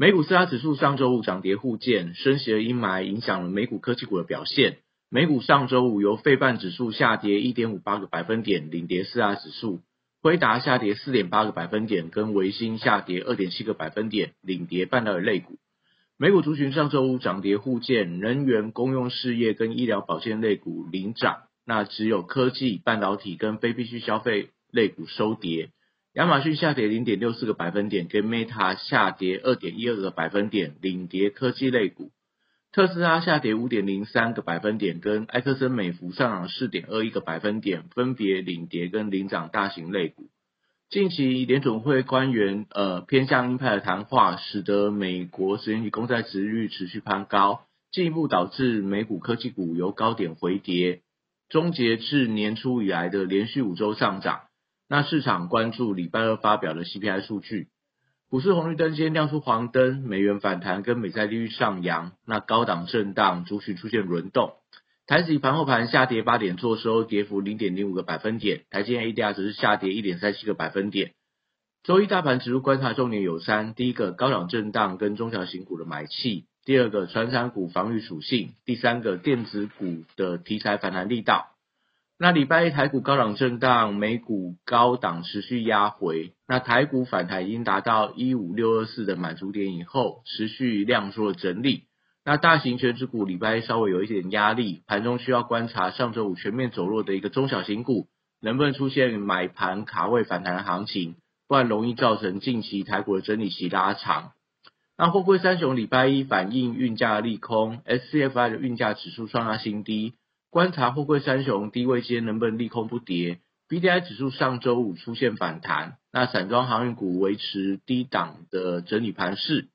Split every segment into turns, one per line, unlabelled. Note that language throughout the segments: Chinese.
美股四大指数上周五涨跌互见，升息的阴霾影响了美股科技股的表现。美股上周五由费半指数下跌一点五八个百分点领跌四大指数，辉达下跌四点八个百分点，跟维新下跌二点七个百分点领跌半导体类股。美股族群上周五涨跌互见，能源、公用事业跟医疗保健类股领涨。那只有科技、半导体跟非必需消费类股收跌，亚马逊下跌零点六四个百分点，跟 Meta 下跌二点一二个百分点，领跌科技类股。特斯拉下跌五点零三个百分点，跟埃克森美孚上涨四点二一个百分点，分别领跌跟领涨大型类股。近期联总会官员呃偏向鹰派的谈话，使得美国十年期公债值率持续攀高，进一步导致美股科技股由高点回跌。终结至年初以来的连续五周上涨。那市场关注礼拜二发表的 CPI 数据，股市红绿灯先亮出黄灯，美元反弹跟美债利率上扬，那高档震荡，族群出现轮动。台指盘后盘下跌八点，做收跌幅零点零五个百分点。台积 ADR 只是下跌一点三七个百分点。周一大盘指数观察重点有三：第一个高档震荡跟中小型股的买气。第二个，传产股防御属性；第三个，电子股的题材反弹力道。那礼拜一台股高档震荡，美股高档持续压回。那台股反弹已经达到一五六二四的满足点以后，持续量缩整理。那大型全指股礼拜一稍微有一点压力，盘中需要观察上周五全面走弱的一个中小型股，能不能出现买盘卡位反弹的行情，不然容易造成近期台股的整理期拉长。那货柜三雄礼拜一反映运价利空，SCFI 的运价指数创下新低。观察货柜三雄低位间能不能利空不跌。BDI 指数上周五出现反弹，那散装航运股维持低档的整理盘势。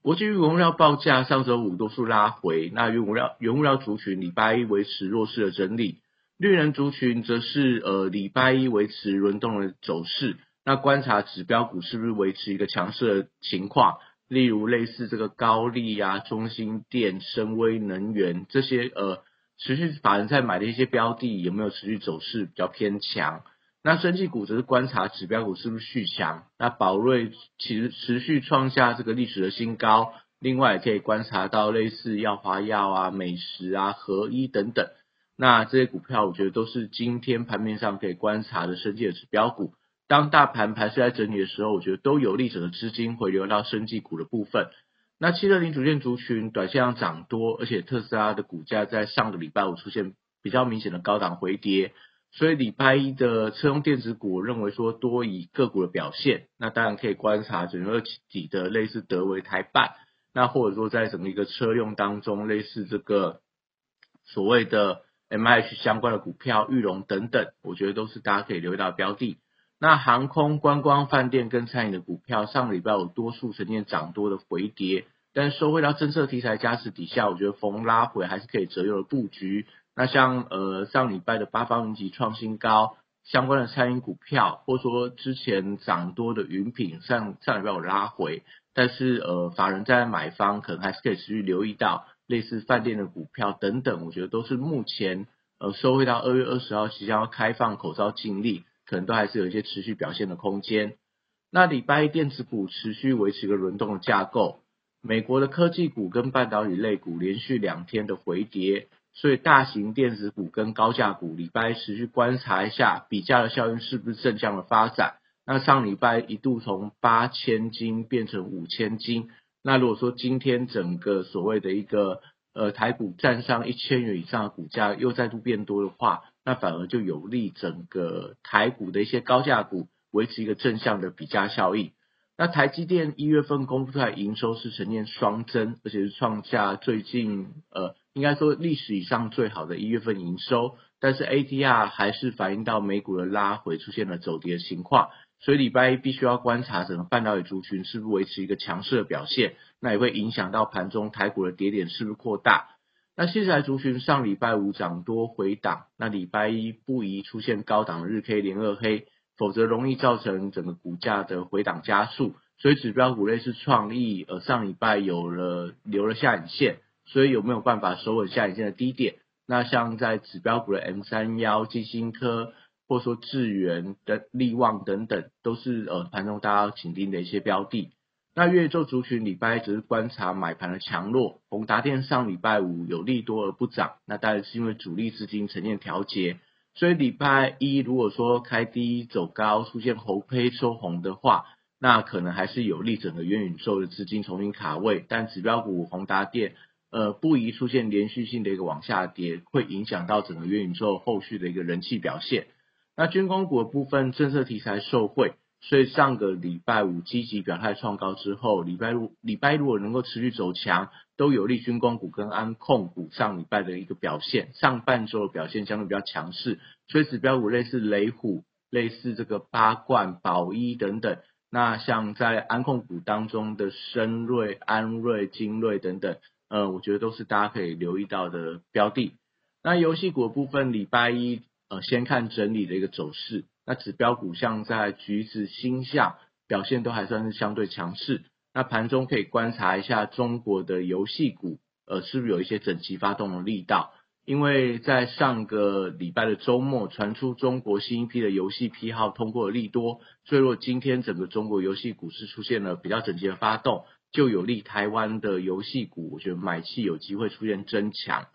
国际原物料报价上周五多数拉回，那原物料原物料族群礼拜一维持弱势的整理，绿能族群则是呃礼拜一维持轮动的走势。那观察指标股是不是维持一个强势的情况？例如类似这个高利啊、中心电、深威能源这些呃持续法人在买的一些标的有没有持续走势比较偏强？那生技股则是观察指标股是不是续强？那宝瑞其实持续创下这个历史的新高，另外也可以观察到类似药华药啊、美食啊、合一等等，那这些股票我觉得都是今天盘面上可以观察的生技的指标股。当大盘盘势在整理的时候，我觉得都有利者的资金回流到生技股的部分。那汽车零组件族群短线上涨多，而且特斯拉的股价在上个礼拜五出现比较明显的高档回跌，所以礼拜一的车用电子股，我认为说多以个股的表现。那当然可以观察整个体的类似德维台办，那或者说在整个一个车用当中，类似这个所谓的 M H 相关的股票、玉龙等等，我觉得都是大家可以留意到标的。那航空、观光、饭店跟餐饮的股票，上个礼拜有多数呈现涨多的回跌，但是收回到政策题材加持底下，我觉得逢拉回还是可以择优的布局。那像呃上礼拜的八方云集创新高相关的餐饮股票，或者说之前涨多的云品，上上礼拜有拉回，但是呃法人在买方可能还是可以持续留意到类似饭店的股票等等，我觉得都是目前呃收回到二月二十号即将要开放口罩禁令。可能都还是有一些持续表现的空间。那礼拜一电子股持续维持一个轮动的架构，美国的科技股跟半导体类股连续两天的回跌，所以大型电子股跟高价股礼拜持续观察一下比价的效应是不是正向的发展。那上礼拜一度从八千金变成五千金，那如果说今天整个所谓的一个呃台股站上一千元以上的股价又再度变多的话，那反而就有利整个台股的一些高价股维持一个正向的比价效应。那台积电一月份公布出来营收是呈现双增，而且是创下最近呃应该说历史以上最好的一月份营收。但是 ATR 还是反映到美股的拉回出现了走跌的情况，所以礼拜一必须要观察整个半导体族群是不是维持一个强势的表现，那也会影响到盘中台股的跌点是不是扩大。那新材族群上礼拜五涨多回档，那礼拜一不宜出现高档日 K 连二黑，否则容易造成整个股价的回档加速。所以指标股类是创意，呃上礼拜有了留了下影线，所以有没有办法守稳下影线的低点？那像在指标股的 M 三幺、基星科，或者说智源的利旺等等，都是呃盘中大家紧盯的一些标的。那月周族群礼拜只是观察买盘的强弱，宏达电上礼拜五有利多而不涨，那当然是因为主力资金呈现调节，所以礼拜一如果说开低走高，出现红胚收红的话，那可能还是有利整个元宇宙的资金重新卡位，但指标股宏达电呃不宜出现连续性的一个往下跌，会影响到整个元宇宙后续的一个人气表现。那军工股的部分政策题材受惠。所以上个礼拜五积极表态创高之后，礼拜五礼拜如果能够持续走强，都有利军工股跟安控股上礼拜的一个表现。上半周的表现相对比较强势，所以指标股类似雷虎、类似这个八冠、宝一等等。那像在安控股当中的深瑞、安瑞、精瑞等等，呃，我觉得都是大家可以留意到的标的。那游戏股的部分，礼拜一呃先看整理的一个走势。那指标股像在橘子、星象表现都还算是相对强势。那盘中可以观察一下中国的游戏股，呃，是不是有一些整齐发动的力道？因为在上个礼拜的周末传出中国新一批的游戏批号通过利多，所以今天整个中国游戏股市出现了比较整齐的发动，就有利台湾的游戏股，我觉得买气有机会出现增强。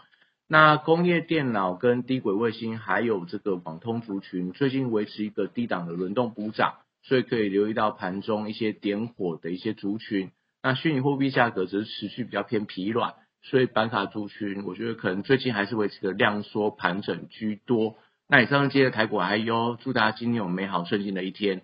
那工业电脑跟低轨卫星还有这个网通族群，最近维持一个低档的轮动补涨，所以可以留意到盘中一些点火的一些族群。那虚拟货币价格则是持续比较偏疲软，所以板卡族群，我觉得可能最近还是维持个量缩盘整居多。那以上是接着台股还有，祝大家今天有美好顺心的一天。